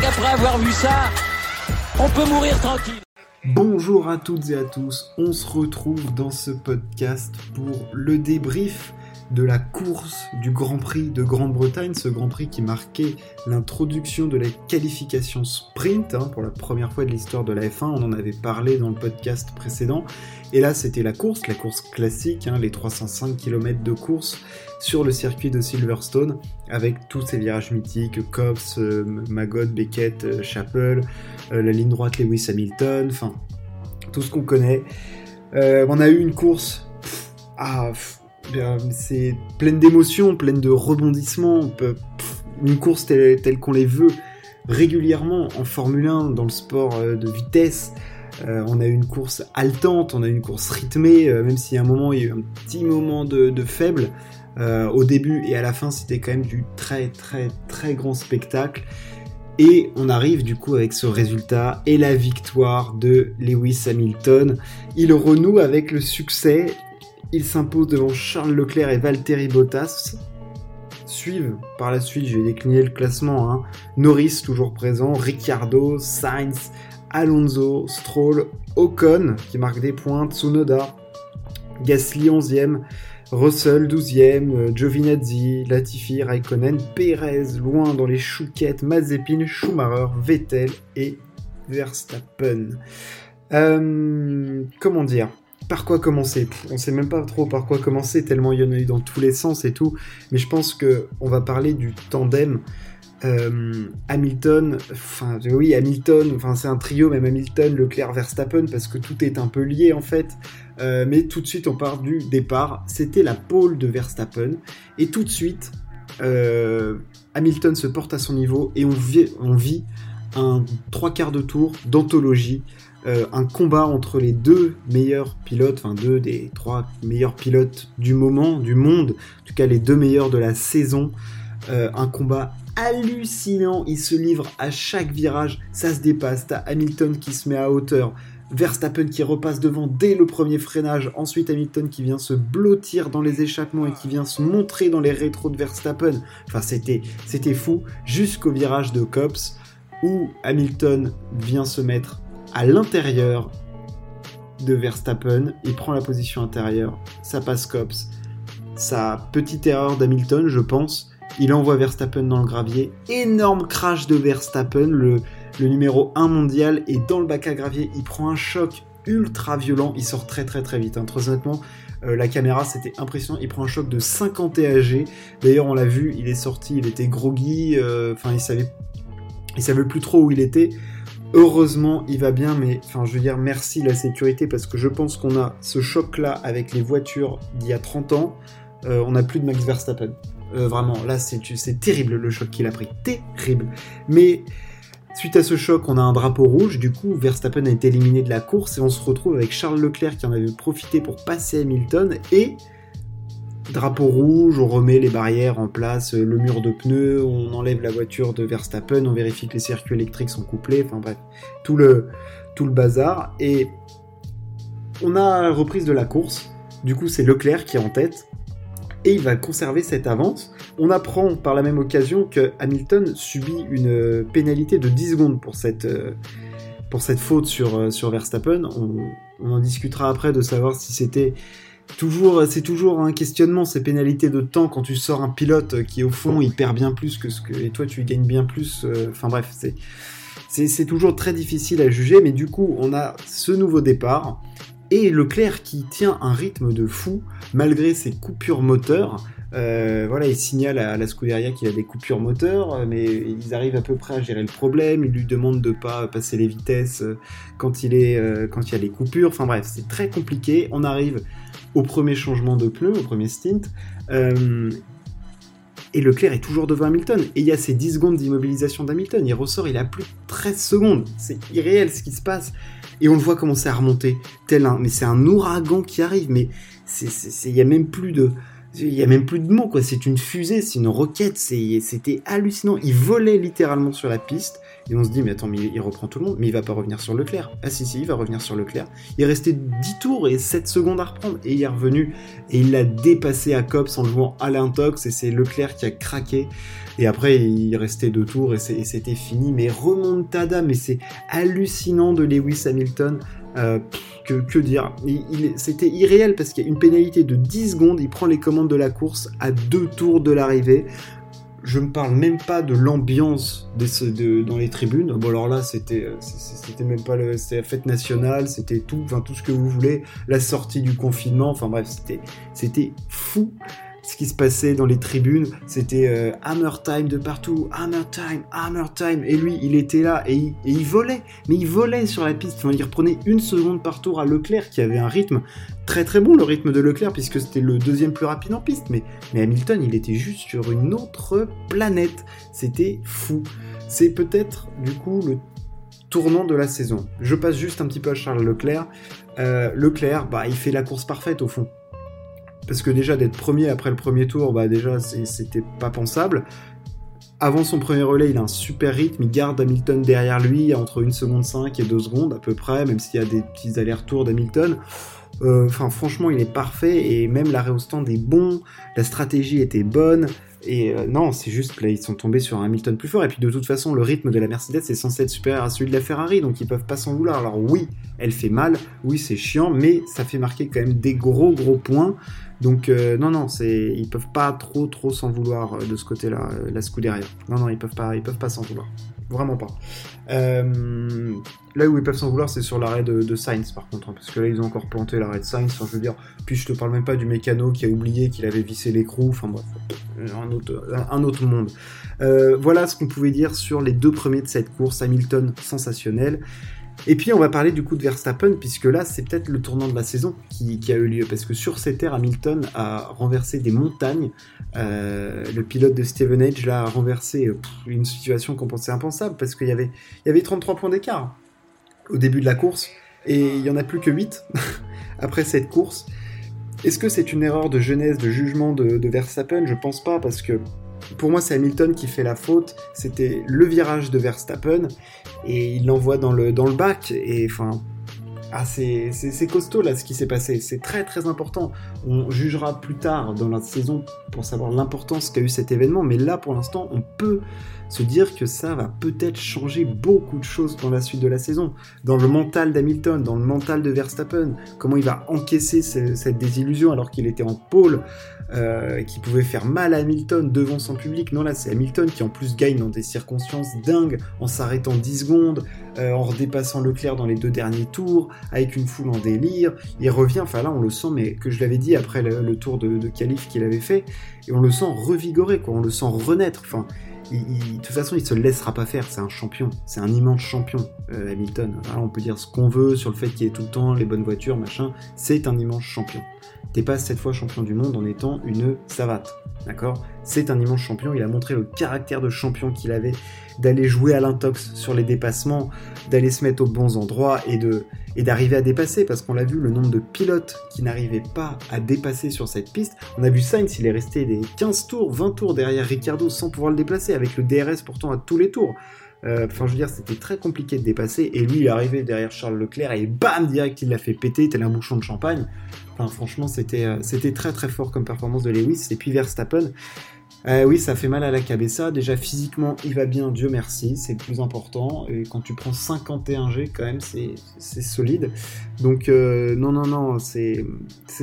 qu'après avoir vu ça, on peut mourir tranquille. Bonjour à toutes et à tous, on se retrouve dans ce podcast pour le débrief de la course du Grand Prix de Grande-Bretagne, ce Grand Prix qui marquait l'introduction de la qualification sprint hein, pour la première fois de l'histoire de la F1. On en avait parlé dans le podcast précédent. Et là, c'était la course, la course classique, hein, les 305 km de course sur le circuit de Silverstone, avec tous ces virages mythiques, Cobbs, euh, Magog, Beckett, euh, Chappell, euh, la ligne droite Lewis Hamilton, enfin, tout ce qu'on connaît. on a eu une course... ah, c'est pleine d'émotions, pleine de rebondissements, une course telle, qu'on les veut régulièrement en Formule 1, dans le sport euh, de vitesse. Euh, on a eu une course haletante, on a une course rythmée, euh, même s'il y a un moment, il y a un petit moment de, faible. au début et à la fin, c'était quand même du très très très grand spectacle. Et on arrive du coup avec ce résultat et la victoire de Lewis Hamilton. Il renoue avec le succès il s'impose devant Charles Leclerc et Valtteri Bottas. Suivent par la suite, je vais décliner le classement, hein. Norris toujours présent, Ricciardo, Sainz, Alonso, Stroll, Ocon qui marque des points, Tsunoda, Gasly 11e, Russell 12e, Giovinazzi, Latifi, Raikkonen, Perez loin dans les chouquettes, Mazepin, Schumacher, Vettel et Verstappen. Euh, comment dire? Par quoi commencer? On sait même pas trop par quoi commencer, tellement il y en a eu dans tous les sens et tout. Mais je pense que on va parler du tandem euh, Hamilton. Enfin, oui, Hamilton. Enfin, c'est un trio, même Hamilton, Leclerc, Verstappen, parce que tout est un peu lié en fait. Euh, mais tout de suite, on part du départ. C'était la pole de Verstappen, et tout de suite, euh, Hamilton se porte à son niveau et on vit, on vit un trois quarts de tour d'anthologie euh, un combat entre les deux meilleurs pilotes, enfin deux des trois meilleurs pilotes du moment, du monde, en tout cas les deux meilleurs de la saison. Euh, un combat hallucinant, il se livre à chaque virage, ça se dépasse, t'as Hamilton qui se met à hauteur, Verstappen qui repasse devant dès le premier freinage, ensuite Hamilton qui vient se blottir dans les échappements et qui vient se montrer dans les rétros de Verstappen. Enfin, c'était, c'était fou, jusqu'au virage de Cops où Hamilton vient se mettre à l'intérieur de Verstappen, il prend la position intérieure, ça passe Cops. Sa petite erreur d'Hamilton, je pense, il envoie Verstappen dans le gravier. Énorme crash de Verstappen, le, numéro 1 mondial, et dans le bac à gravier, il prend un choc ultra violent, il sort très très très vite. Hein. Très honnêtement, euh, la caméra c'était impressionnant, il prend un choc de 50 TAG. D'ailleurs on l'a vu, il est sorti, il était groggy, euh, enfin il savait, il savait plus trop où il était. Heureusement, il va bien, mais enfin, je veux dire, merci la sécurité parce que je pense qu'on a ce choc-là avec les voitures d'il y a 30 ans. Euh, on n'a plus de Max Verstappen. Euh, vraiment, là, c'est terrible le choc qu'il a pris. Terrible. Mais suite à ce choc, on a un drapeau rouge. Du coup, Verstappen a été éliminé de la course et on se retrouve avec Charles Leclerc qui en avait profité pour passer Hamilton et drapeau rouge, on remet les barrières en place, euh, le mur de pneus, on enlève la voiture de Verstappen, on vérifie que les circuits électriques sont couplés, enfin bref, tout le, bazar. Et on a reprise de la course, du coup c'est Leclerc qui est en tête, et il va conserver cette avance. On apprend par la même occasion que Hamilton subit une pénalité de 10 secondes pour cette, euh, faute sur, euh, sur Verstappen. On, on en discutera après de savoir si c'était toujours, c'est toujours un questionnement, ces pénalités de temps quand tu sors un pilote qui au fond il perd bien plus que ce que et toi tu gagnes bien plus. Euh, enfin bref, c'est c'est toujours très difficile à juger, mais du coup on a ce nouveau départ et Leclerc qui tient un rythme de fou malgré ses coupures moteurs. Euh, voilà, il signale à, la Scuderia qu'il a des coupures moteurs, mais ils arrivent à peu près à gérer le problème. Ils lui demandent de pas passer les vitesses quand il est quand il y a les coupures. Enfin bref, c'est très compliqué. On arrive au premier changement de pneu, au premier stint. Euh, et Leclerc est toujours devant Hamilton. Et il y a ces 10 secondes d'immobilisation d'Hamilton. Il ressort, il a plus de 13 secondes. C'est irréel ce qui se passe. Et on le voit commencer à remonter. Tel un, mais c'est un ouragan qui arrive. Mais il n'y a même plus de, il y a même plus de mots quoi. C'est une fusée, c'est une roquette, c'était hallucinant. Il volait littéralement sur la piste. Et on se dit, mais attends, mais il reprend tout le monde, mais il va pas revenir sur Leclerc. Ah si, si, il va revenir sur Leclerc. Il est resté 10 tours et 7 secondes à reprendre. Et il est revenu et il l'a dépassé à Cops en jouant à l'intox. Et c'est Leclerc qui a craqué. Et après, il restait 2 tours et c'était fini. Mais remontada, mais c'est hallucinant de Lewis Hamilton. Euh, que, dire C'était irréel parce qu'il y a une pénalité de 10 secondes. Il prend les commandes de la course à 2 tours de l'arrivée je ne parle même pas de l'ambiance dans les tribunes. Bon alors là c'était c'était même pas le, la fête nationale, c'était tout, enfin tout ce que vous voulez, la sortie du confinement, enfin bref c'était c'était fou ce qui se passait dans les tribunes, c'était euh, Hammer Time de partout, Hammer Time, Hammer Time, et lui, il était là, et il, volait, mais il volait sur la piste, enfin, il reprenait une seconde par tour à Leclerc, qui avait un rythme très très bon, le rythme de Leclerc, puisque c'était le deuxième plus rapide en piste, mais, Hamilton, il était juste sur une autre planète, c'était fou. C'est peut-être, du coup, le tournant de la saison. Je passe juste un petit peu à Charles Leclerc. Euh, Leclerc, bah, il fait la course parfaite au fond parce que déjà d'être premier après le premier tour, bah déjà c'était pas pensable. Avant son premier relais, il a un super rythme, il garde Hamilton derrière lui entre 1 seconde 5 et 2 secondes à peu près, même s'il y a des petits allers-retours d'Hamilton. Euh, franchement, il est parfait et même l'arrêt au stand est bon, la stratégie était bonne. Et euh, non, c'est juste que là, ils sont tombés sur un Hamilton plus fort. Et puis de toute façon, le rythme de la Mercedes est censé être supérieur à celui de la Ferrari, donc ils peuvent pas s'en vouloir. Alors oui, elle fait mal, oui, c'est chiant, mais ça fait marquer quand même des gros gros points. Donc euh, non non, c'est ils peuvent pas trop trop s'en vouloir euh, de ce côté-là, la Scuderia. Non non, ils peuvent pas ils peuvent pas s'en vouloir. Vraiment pas. là où ils peuvent s'en vouloir, c'est sur l'arrêt de, Sainz par contre, hein, parce que là ils ont encore planté l'arrêt de Sainz. je veux dire, puis je te parle même pas du mécano qui a oublié qu'il avait vissé l'écrou. Enfin bref, un autre, un autre monde. voilà ce qu'on pouvait dire sur les deux premiers de cette course. Hamilton sensationnel. Et puis on va parler du coup de Verstappen, puisque là c'est peut-être le tournant de la saison qui, a eu lieu, parce que sur ces terres, Hamilton a renversé des montagnes. Euh, le pilote de Steven Edge a renversé une situation qu'on pensait impensable, parce qu'il y avait, y avait 33 points d'écart au début de la course, et il n'y en a plus que 8 après cette course. Est-ce que c'est une erreur de jeunesse, de jugement de, de Verstappen? Je pense pas, parce que pour moi, c'est Hamilton qui fait la faute. C'était le virage de Verstappen et il l'envoie dans le, dans le bac. Et enfin, ah, c'est costaud là ce qui s'est passé. C'est très très important. On jugera plus tard dans la saison pour savoir l'importance qu'a eu cet événement. Mais là, pour l'instant, on peut se dire que ça va peut-être changer beaucoup de choses dans la suite de la saison. Dans le mental d'Hamilton, dans le mental de Verstappen, comment il va encaisser cette désillusion alors qu'il était en pôle, euh, qui pouvait faire mal à Hamilton devant son public. Non, là, c'est Hamilton qui en plus gagne dans des circonstances dingues, en s'arrêtant 10 secondes, euh, en redépassant Leclerc dans les deux derniers tours, avec une foule en délire. Il revient, enfin là, on le sent, mais que je l'avais dit après le, tour de, de qualif qu'il avait fait, et on le sent revigoré, quoi, on le sent renaître. Enfin, de toute façon, il se laissera pas faire. C'est un champion. C'est un immense champion, euh, Hamilton. on peut dire ce qu'on veut sur le fait qu'il ait tout le temps les bonnes voitures, machin. C'est un immense champion. T'es pas cette fois champion du monde en étant une savate. D'accord? C'est un immense champion. Il a montré le caractère de champion qu'il avait, d'aller jouer à l'intox sur les dépassements, d'aller se mettre aux bons endroits et de et d'arriver à dépasser, parce qu'on l'a vu, le nombre de pilotes qui n'arrivaient pas à dépasser sur cette piste. On a vu Sainz, il est resté des 15 tours, 20 tours derrière Ricardo sans pouvoir le déplacer, avec le DRS pourtant à tous les tours. Euh, enfin, je veux dire, c'était très compliqué de dépasser. Et lui, il est arrivé derrière Charles Leclerc et bam, direct, il l'a fait péter, tel un bouchon de champagne. Enfin, franchement, c'était euh, c'était très très fort comme performance de Lewis. Et puis Verstappen, euh, oui, ça fait mal à la cabessa. Déjà, physiquement, il va bien, Dieu merci, c'est le plus important. Et quand tu prends 51 G, quand même, c'est solide. Donc, non, non, non, c'est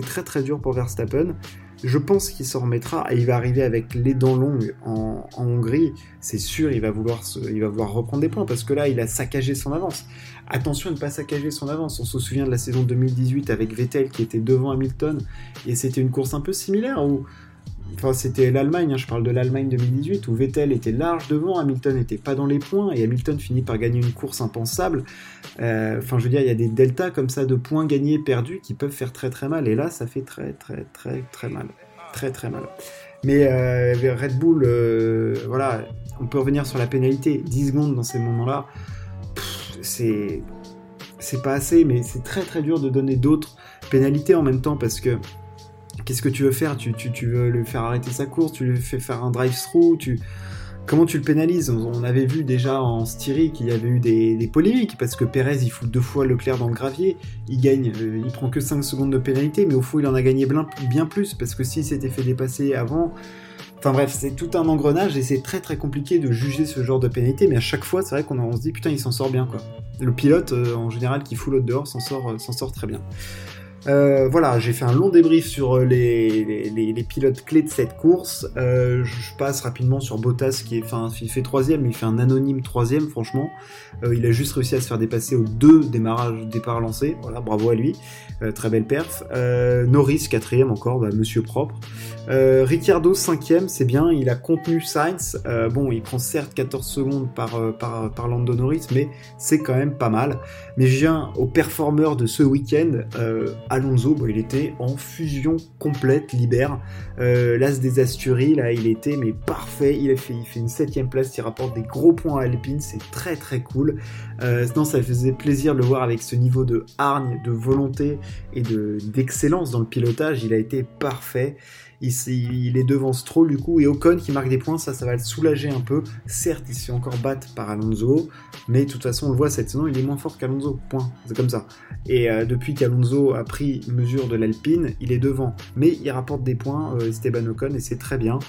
très très dur pour Verstappen. Je pense qu'il s'en remettra et il va arriver avec les dents longues en, Hongrie. C'est sûr, il va, vouloir il va vouloir reprendre des points parce que là, il a saccagé son avance. Attention à ne pas saccager son avance. On se souvient de la saison 2018 avec Vettel qui était devant Hamilton et c'était une course un peu similaire où Enfin, c'était l'Allemagne, hein, je parle de l'Allemagne 2018, où Vettel était large devant, Hamilton n'était pas dans les points, et Hamilton finit par gagner une course impensable. Euh, enfin, je veux dire, il y a des deltas comme ça de points gagnés, perdus, qui peuvent faire très très mal, et là, ça fait très très très très mal. Très très mal. Mais euh, Red Bull, euh, voilà, on peut revenir sur la pénalité. 10 secondes dans ces moments-là, c'est c'est pas assez, mais c'est très très dur de donner d'autres pénalités en même temps parce que qu'est-ce que tu veux faire? Tu, veux le faire arrêter sa course? Tu lui fais faire un drive-through? Comment tu le pénalises? On, avait vu déjà en Styrie qu'il y avait eu des, polémiques, parce que Perez il fout deux fois Leclerc dans le gravier, il gagne, euh, il prend que 5 secondes de pénalité, mais au fond il en a gagné bien, plus, parce que s'il s'était fait dépasser avant, Enfin bref, c'est tout un engrenage et c'est très très compliqué de juger ce genre de pénalité, mais à chaque fois, c'est vrai qu'on se dit putain, il s'en sort bien quoi. Le pilote, euh, en général, qui fout l'autre dehors, s'en sort, euh, s'en sort très bien. Euh, voilà, j'ai fait un long débrief sur les, les, pilotes clés de cette course. je passe rapidement sur Bottas qui est, enfin, il fait troisième, il fait un anonyme troisième, franchement. il a juste réussi à se faire dépasser aux deux démarrages, départ lancés. Voilà, bravo à lui. Très belle perf. Norris quatrième encore, bah, Monsieur propre. Euh, Ricciardo 5ème, c'est bien, il a contenu Sainz. Euh, bon, il prend certes 14 secondes par, euh, par, par Norris, mais c'est quand même pas mal. Mais je viens au performeur de ce week-end, Alonso, il était en fusion complète, libère. L'As des Asturies, là, il était mais parfait. Il a fait, une 7ème place, il rapporte des gros points à Alpine, c'est très très cool. non, ça faisait plaisir de le voir avec ce niveau de hargne, de volonté et d'excellence dans le pilotage. Il a été parfait. Il, est devant Stroll du coup et Ocon qui marque des points, ça, ça va le soulager un peu. Certes, il se fait encore battre par Alonso, mais de toute façon, on le voit cette saison, il est moins fort qu'Alonso. Point. C'est comme ça. Et euh, depuis qu'Alonso a pris mesure de l'Alpine, il est devant, mais il rapporte des points, euh, Esteban Ocon, et c'est très bien.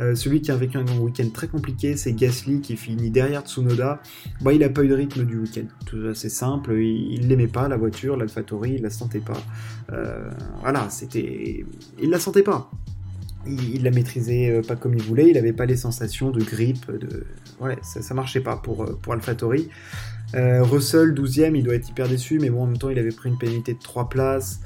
Euh, celui qui a vécu un week-end très compliqué, c'est Gasly qui finit derrière Tsunoda. Bah, il a pas eu de rythme du week-end. C'est simple, il l'aimait pas la voiture, l'AlphaTauri, il la sentait pas. voilà, c'était, il la sentait pas il, la maîtrisait euh, pas comme il voulait, il n'avait pas les sensations de grippe, ça, marchait pas pour, euh, pour AlphaTauri. Euh, Russell, 12ème, il doit être hyper déçu, mais bon, en même temps, il avait pris une pénalité de 3 places,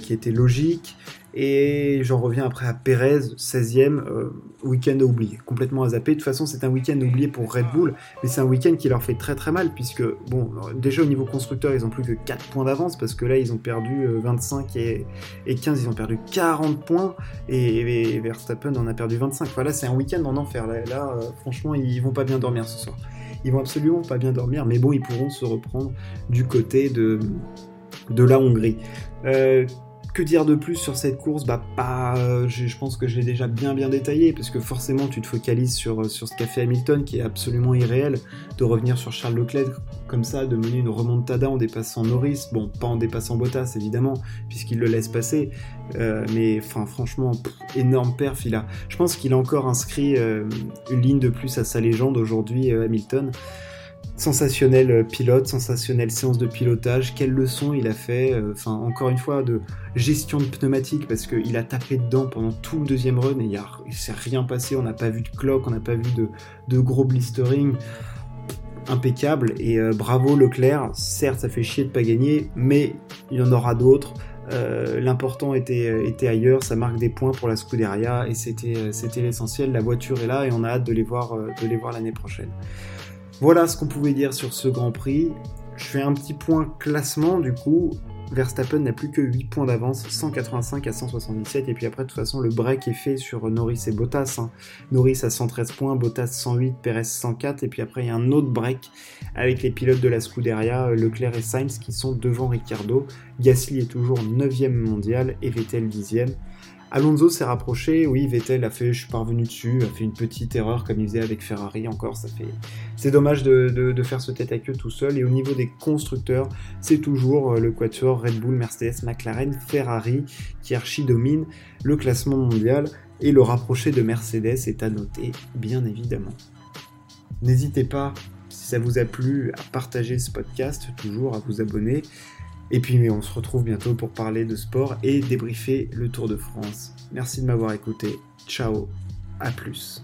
qui était logique. Et j'en reviens après à Perez, 16e, euh, week-end oublié, complètement à zapper. De toute façon, c'est un week-end oublié pour Red Bull, mais c'est un week-end qui leur fait très très mal, puisque, bon, déjà au niveau constructeur, ils ont plus que 4 points d'avance, parce que là, ils ont perdu 25 euh, et, 15, ils ont perdu 40 points, et, Verstappen en a perdu 25. Voilà, c'est un week-end en enfer. Là, euh, franchement, ils vont pas bien dormir ce soir. Ils vont absolument pas bien dormir, mais bon, ils pourront se reprendre du côté de, la Hongrie. Que dire de plus sur cette course? Bah pas, euh, je, pense que je l'ai déjà bien bien détaillé parce que forcément tu te focalises sur, euh, sur ce qu'a fait Hamilton qui est absolument irréel de revenir sur Charles Leclerc comme ça, de mener une remontada en dépassant Norris, bon pas en dépassant Bottas évidemment puisqu'il le laisse passer, euh, mais enfin franchement énorme perf il a, je pense qu'il a encore inscrit une ligne de plus à sa légende aujourd'hui Hamilton sensationnel euh, pilote, sensationnelle séance de pilotage, quelle leçon il a fait, euh, enfin encore une fois de gestion de pneumatique parce qu'il a tapé dedans pendant tout le deuxième run et il, ne s'est rien passé, on n'a pas vu de cloque, on n'a pas vu de, gros blistering, impeccable et euh, bravo Leclerc, certes ça fait chier de pas gagner mais il y en aura d'autres. l'important était, ailleurs, ça marque des points pour la Scuderia et c'était, l'essentiel. La voiture est là et on a hâte de les voir l'année prochaine. Voilà ce qu'on pouvait dire sur ce Grand Prix. Je fais un petit point classement du coup. Verstappen n'a plus que 8 points d'avance, 185 à 177, et puis après, de toute façon, le break est fait sur Norris et Bottas. Hein. Norris à 113 points, Bottas 108, Perez 104, et puis après, il y a un autre break avec les pilotes de la Scuderia, Leclerc et Sainz, qui sont devant Ricciardo. Gasly est toujours 9ème mondial, et Vettel 10ème. Alonso s'est rapproché, oui, Vettel a fait, je suis parvenu dessus, a fait une petite erreur comme il faisait avec Ferrari encore, ça fait... C'est dommage de, faire ce tête à queue tout seul, et au niveau des constructeurs, c'est toujours euh, le quatuor Red Bull, Mercedes, McLaren, Ferrari qui archi-domine le classement mondial, et le rapproché de Mercedes est à noter, bien évidemment. N'hésitez pas, si ça vous a plu, à partager ce podcast, toujours à vous abonner. Et puis on se retrouve bientôt pour parler de sport et débriefer le Tour de France. Merci de m'avoir écouté. Ciao, à plus.